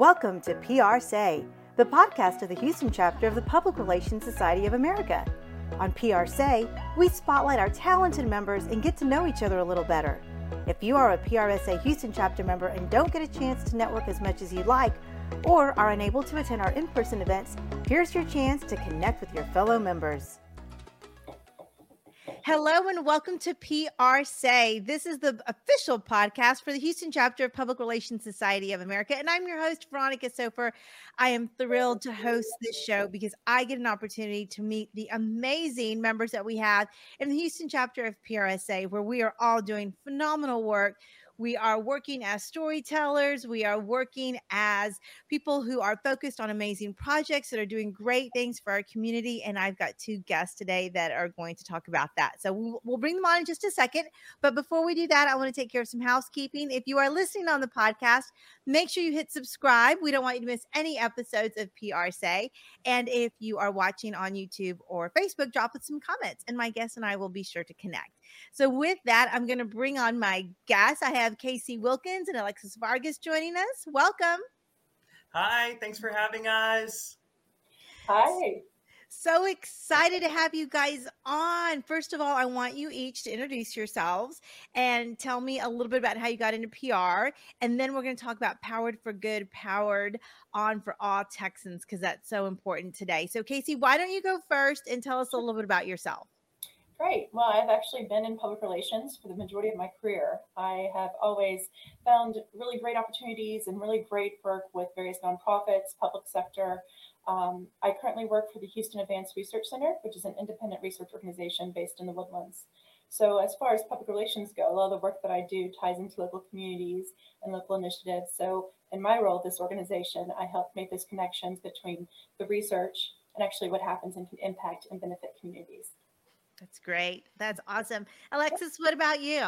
Welcome to PR Say, the podcast of the Houston chapter of the Public Relations Society of America. On PR Say, we spotlight our talented members and get to know each other a little better. If you are a PRSA Houston chapter member and don't get a chance to network as much as you'd like, or are unable to attend our in person events, here's your chance to connect with your fellow members. Hello and welcome to PR Say. This is the official podcast for the Houston chapter of Public Relations Society of America. And I'm your host, Veronica Sofer. I am thrilled to host this show because I get an opportunity to meet the amazing members that we have in the Houston chapter of PRSA, where we are all doing phenomenal work we are working as storytellers. We are working as people who are focused on amazing projects that are doing great things for our community. And I've got two guests today that are going to talk about that. So we'll, bring them on in just a second. But before we do that, I want to take care of some housekeeping. If you are listening on the podcast, make sure you hit subscribe. We don't want you to miss any episodes of PR Say. And if you are watching on YouTube or Facebook, drop us some comments, and my guests and I will be sure to connect. So, with that, I'm going to bring on my guests. I have Kacey Wilkins and Alexis Vargas joining us. Welcome. Hi, thanks for having us. Hi. So excited to have you guys on. First of all, I want you each to introduce yourselves and tell me a little bit about how you got into PR. And then we're going to talk about Powered for Good, Powered on for All Texans, because that's so important today. So, Kacey, why don't you go first and tell us a little bit about yourself? Great. Well, I've actually been in public relations for the majority of my career. I have always found really great opportunities and really great work with various nonprofits, public sector. Um, I currently work for the Houston Advanced Research Center, which is an independent research organization based in the Woodlands. So, as far as public relations go, a lot of the work that I do ties into local communities and local initiatives. So, in my role at this organization, I help make those connections between the research and actually what happens and can impact and benefit communities. That's great. That's awesome. Alexis, what about you?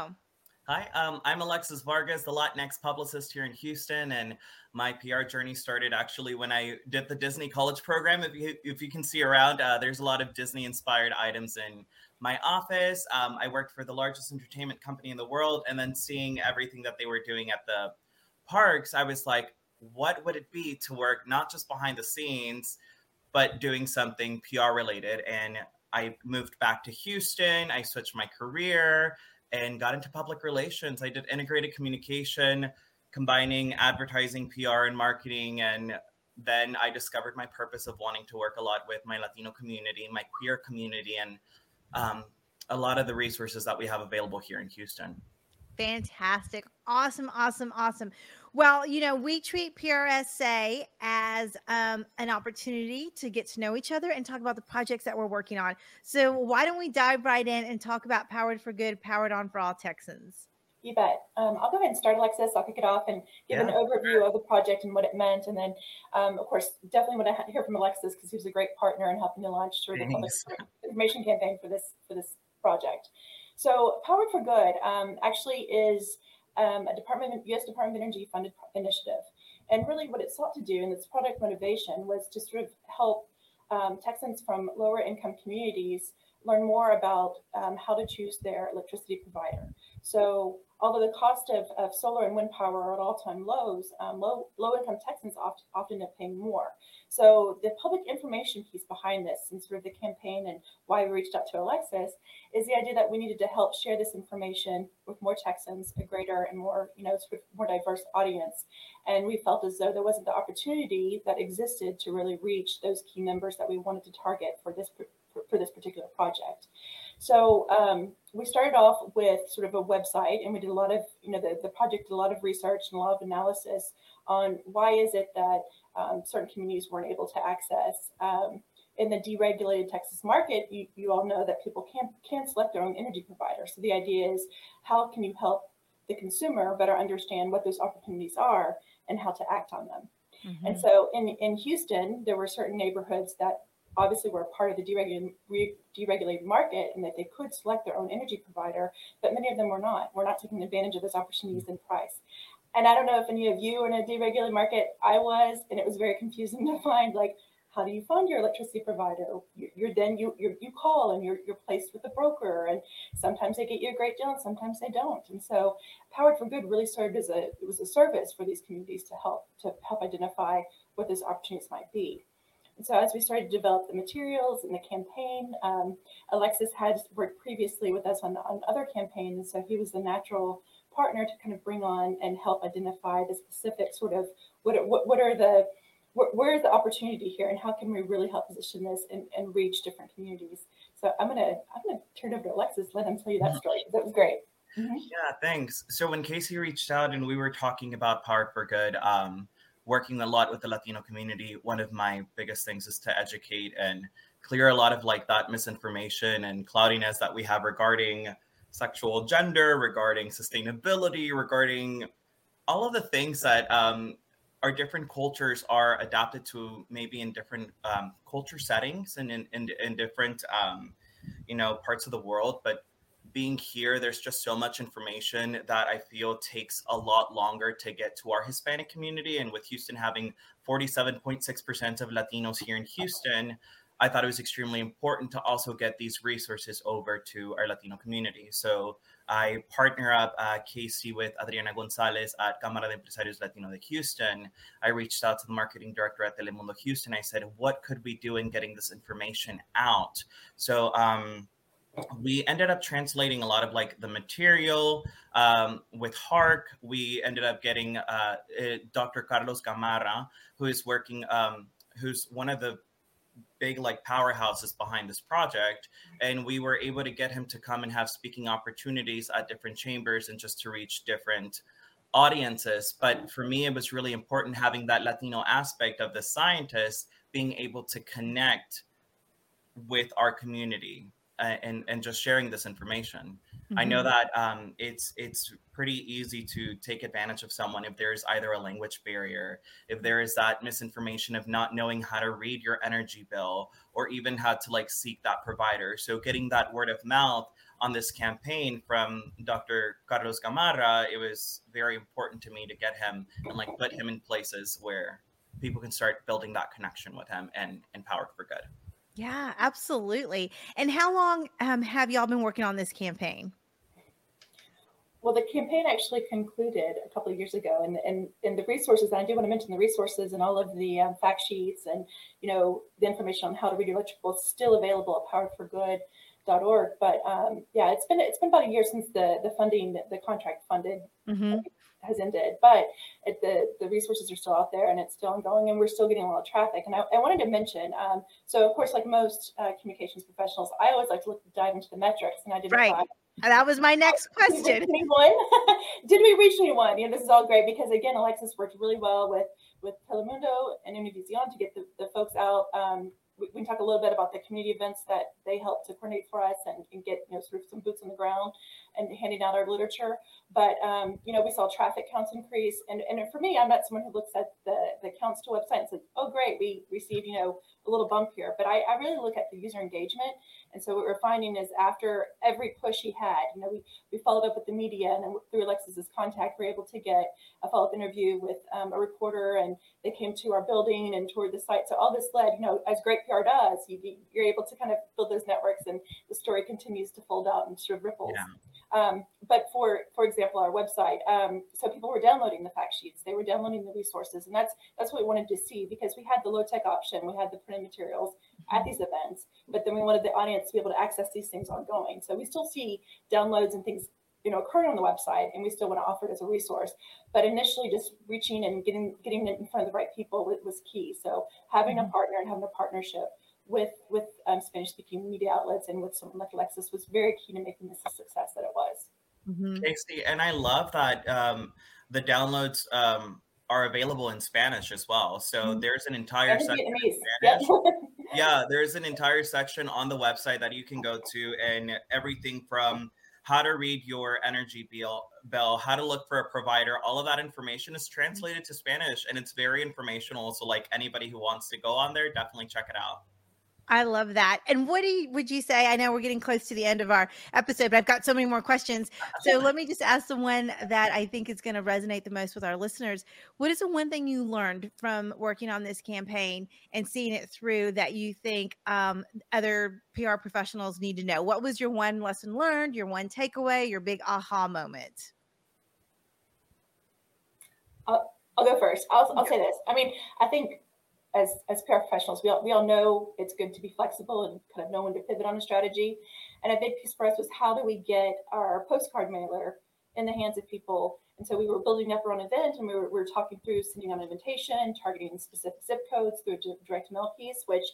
Hi, um, I'm Alexis Vargas, the Latinx publicist here in Houston, and my PR journey started actually when I did the Disney College program. If you if you can see around, uh, there's a lot of Disney-inspired items in my office. Um, I worked for the largest entertainment company in the world, and then seeing everything that they were doing at the parks, I was like, what would it be to work not just behind the scenes, but doing something PR related? And I moved back to Houston. I switched my career and got into public relations. I did integrated communication, combining advertising, PR, and marketing. And then I discovered my purpose of wanting to work a lot with my Latino community, my queer community, and um, a lot of the resources that we have available here in Houston. Fantastic. Awesome, awesome, awesome. Well, you know, we treat PRSA as um, an opportunity to get to know each other and talk about the projects that we're working on. So, why don't we dive right in and talk about Powered for Good, Powered on for All Texans? You bet. Um, I'll go ahead and start, Alexis. I'll kick it off and give yeah. an overview of the project and what it meant. And then, um, of course, definitely want to hear from Alexis because he was a great partner in helping to launch through the public information campaign for this for this project. So, Powered for Good um, actually is um, a Department U.S. Department of Energy funded initiative. And really, what it sought to do in its product motivation was to sort of help um, Texans from lower income communities learn more about um, how to choose their electricity provider. So, although the cost of, of solar and wind power are at all time lows, um, low, low income Texans often, often up paying more. So the public information piece behind this and sort of the campaign and why we reached out to Alexis is the idea that we needed to help share this information with more Texans, a greater and more, you know, sort of more diverse audience. And we felt as though there wasn't the opportunity that existed to really reach those key members that we wanted to target for this for this particular project. So um, we started off with sort of a website and we did a lot of, you know, the, the project did a lot of research and a lot of analysis on why is it that um, certain communities weren't able to access. Um, in the deregulated Texas market, you, you all know that people can can select their own energy provider. So the idea is, how can you help the consumer better understand what those opportunities are and how to act on them? Mm-hmm. And so in in Houston, there were certain neighborhoods that obviously were part of the deregulated, re, deregulated market and that they could select their own energy provider, but many of them were not. We're not taking advantage of those opportunities in price. And I don't know if any of you in a deregulated market. I was, and it was very confusing to find like how do you find your electricity provider? You're, you're then you you're, you call and you're you're placed with a broker, and sometimes they get you a great deal, and sometimes they don't. And so, Powered for Good really served as a it was a service for these communities to help to help identify what those opportunities might be. So, as we started to develop the materials and the campaign, um, Alexis had worked previously with us on, on other campaigns, so he was the natural partner to kind of bring on and help identify the specific sort of what what, what are the where, where is the opportunity here and how can we really help position this and, and reach different communities? So i'm gonna i'm gonna turn over to alexis let him tell you that story. That was great. Mm-hmm. yeah thanks. So when Kacey reached out and we were talking about power for good um, working a lot with the latino community one of my biggest things is to educate and clear a lot of like that misinformation and cloudiness that we have regarding sexual gender regarding sustainability regarding all of the things that um, our different cultures are adapted to maybe in different um, culture settings and in, in, in different um, you know parts of the world but being here there's just so much information that i feel takes a lot longer to get to our hispanic community and with houston having 47.6% of latinos here in houston I thought it was extremely important to also get these resources over to our Latino community. So I partner up uh, Kacey with Adriana Gonzalez at Cámara de Empresarios Latino de Houston. I reached out to the marketing director at Telemundo Houston. I said, what could we do in getting this information out? So um, we ended up translating a lot of like the material um, with HARC. We ended up getting uh, eh, Dr. Carlos Gamarra, who is working, um, who's one of the big like powerhouses behind this project and we were able to get him to come and have speaking opportunities at different chambers and just to reach different audiences but for me it was really important having that latino aspect of the scientists being able to connect with our community and and just sharing this information Mm-hmm. I know mm-hmm. that um, it's it's pretty easy to take advantage of someone if there's either a language barrier, if there is that misinformation of not knowing how to read your energy bill, or even how to like seek that provider. So getting that word of mouth on this campaign from Dr. Carlos Gamarra, it was very important to me to get him and like put him in places where people can start building that connection with him and empowered for good. Yeah, absolutely. And how long um, have y'all been working on this campaign? Well, the campaign actually concluded a couple of years ago, and and, and the resources. And I do want to mention the resources and all of the um, fact sheets and you know the information on how to read electrical is still available at poweredforgood.org. But um, yeah, it's been it's been about a year since the the funding the contract funded mm-hmm. Has ended, but it, the the resources are still out there and it's still ongoing, and we're still getting a lot of traffic. And I, I wanted to mention, um, so of course, like most uh, communications professionals, I always like to look dive into the metrics and identify. Right that was my next question. Did we, Did we reach anyone? You know, this is all great because again, Alexis worked really well with with Telemundo and Univision to get the, the folks out. Um, we, we, can talk a little bit about the community events that they help to coordinate for us and, and get you know sort of some boots on the ground and handing out our literature. But um, you know, we saw traffic counts increase, and and for me, I'm not someone who looks at the the counts to website and says, "Oh, great, we received you know a little bump here." But I, I really look at the user engagement and so what we're finding is after every push he had, you know, we, we followed up with the media and then through Alexis's contact, we are able to get a follow-up interview with um, a reporter and they came to our building and toured the site. So all this led, you know, as great PR does, you, you're able to kind of build those networks and the story continues to fold out and sort of ripples. Yeah. Um, but for for example, our website, um, so people were downloading the fact sheets, they were downloading the resources, and that's that's what we wanted to see because we had the low tech option, we had the printed materials at these events, but then we wanted the audience to be able to access these things ongoing. So we still see downloads and things you know occurring on the website and we still want to offer it as a resource but initially just reaching and getting getting it in front of the right people was key so having a mm-hmm. partner and having a partnership with with um, Spanish speaking media outlets and with someone like Alexis was very key to making this a success that it was. Mm-hmm. Kacey, and I love that um, the downloads um, are available in Spanish as well. So mm-hmm. there's an entire section in Spanish. yeah, there's an entire section on the website that you can go to, and everything from how to read your energy bill, bill, how to look for a provider, all of that information is translated to Spanish, and it's very informational. So, like anybody who wants to go on there, definitely check it out. I love that. And what do you, would you say? I know we're getting close to the end of our episode, but I've got so many more questions. So let me just ask the one that I think is going to resonate the most with our listeners. What is the one thing you learned from working on this campaign and seeing it through that you think um, other PR professionals need to know? What was your one lesson learned, your one takeaway, your big aha moment? I'll, I'll go first. I'll, I'll say this. I mean, I think as as PR professionals, we all, we all know it's good to be flexible and kind of know when to pivot on a strategy. And a big piece for us was how do we get our postcard mailer in the hands of people? And so we were building up our own event, and we were, we were talking through sending out an invitation, targeting specific zip codes through a direct mail piece, which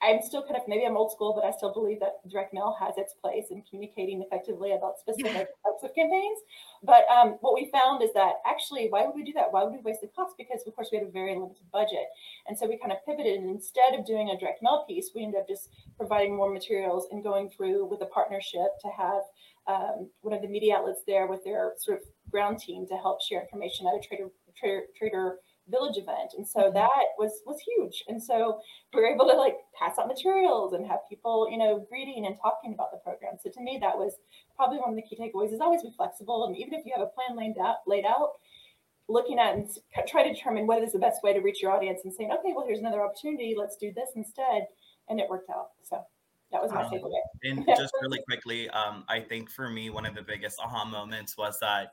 I'm still kind of maybe I'm old school, but I still believe that direct mail has its place in communicating effectively about specific types of campaigns. But um, what we found is that actually, why would we do that? Why would we waste the cost? Because of course we had a very limited budget, and so we kind of pivoted. And instead of doing a direct mail piece, we ended up just providing more materials and going through with a partnership to have um, one of the media outlets there with their sort of ground team to help share information at a trader trader, trader village event. And so that was was huge. And so we were able to like pass out materials and have people you know greeting and talking about the program. So to me that was probably one of the key takeaways is always be flexible. And even if you have a plan laid out laid out looking at and try to determine what is the best way to reach your audience and saying okay well here's another opportunity. Let's do this instead. And it worked out. So that was my um, takeaway. and just really quickly um, i think for me one of the biggest aha moments was that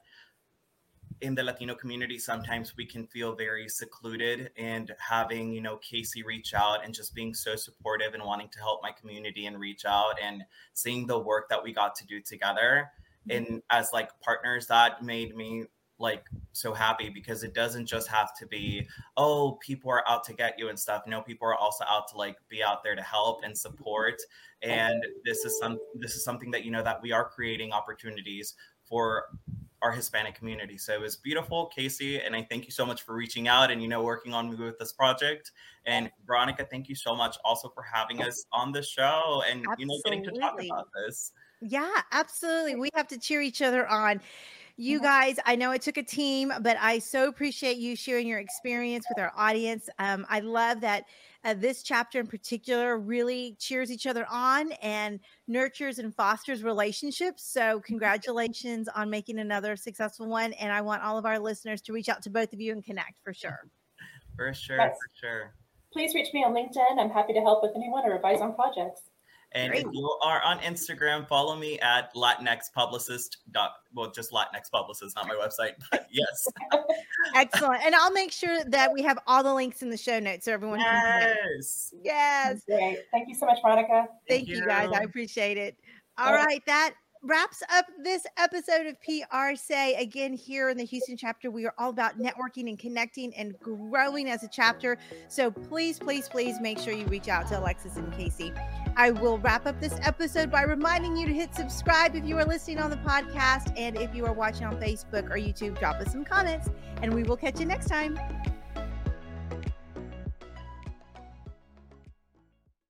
in the Latino community, sometimes we can feel very secluded and having, you know, Kacey reach out and just being so supportive and wanting to help my community and reach out and seeing the work that we got to do together. Mm-hmm. And as like partners, that made me like so happy because it doesn't just have to be, oh, people are out to get you and stuff. No, people are also out to like be out there to help and support. And this is some this is something that you know that we are creating opportunities for our Hispanic community. So it was beautiful, Kacey, and I thank you so much for reaching out and you know working on me with this project. And Veronica, thank you so much also for having us on the show and absolutely. you know getting to talk about this. Yeah, absolutely. We have to cheer each other on. You guys, I know it took a team, but I so appreciate you sharing your experience with our audience. Um, I love that uh, this chapter in particular really cheers each other on and nurtures and fosters relationships. So, congratulations on making another successful one. And I want all of our listeners to reach out to both of you and connect for sure. For sure. Yes. For sure. Please reach me on LinkedIn. I'm happy to help with anyone or advise on projects. And Great. if you are on Instagram, follow me at Latinx Publicist. Dot, well, just Latinx Publicist, not my website, but yes. Excellent. And I'll make sure that we have all the links in the show notes so everyone yes. can. Yes. Yes. Great. Thank you so much, Monica. Thank, Thank you. you guys. I appreciate it. All right. That wraps up this episode of PR Say. Again, here in the Houston chapter, we are all about networking and connecting and growing as a chapter. So please, please, please make sure you reach out to Alexis and Kacey. I will wrap up this episode by reminding you to hit subscribe if you are listening on the podcast. And if you are watching on Facebook or YouTube, drop us some comments, and we will catch you next time.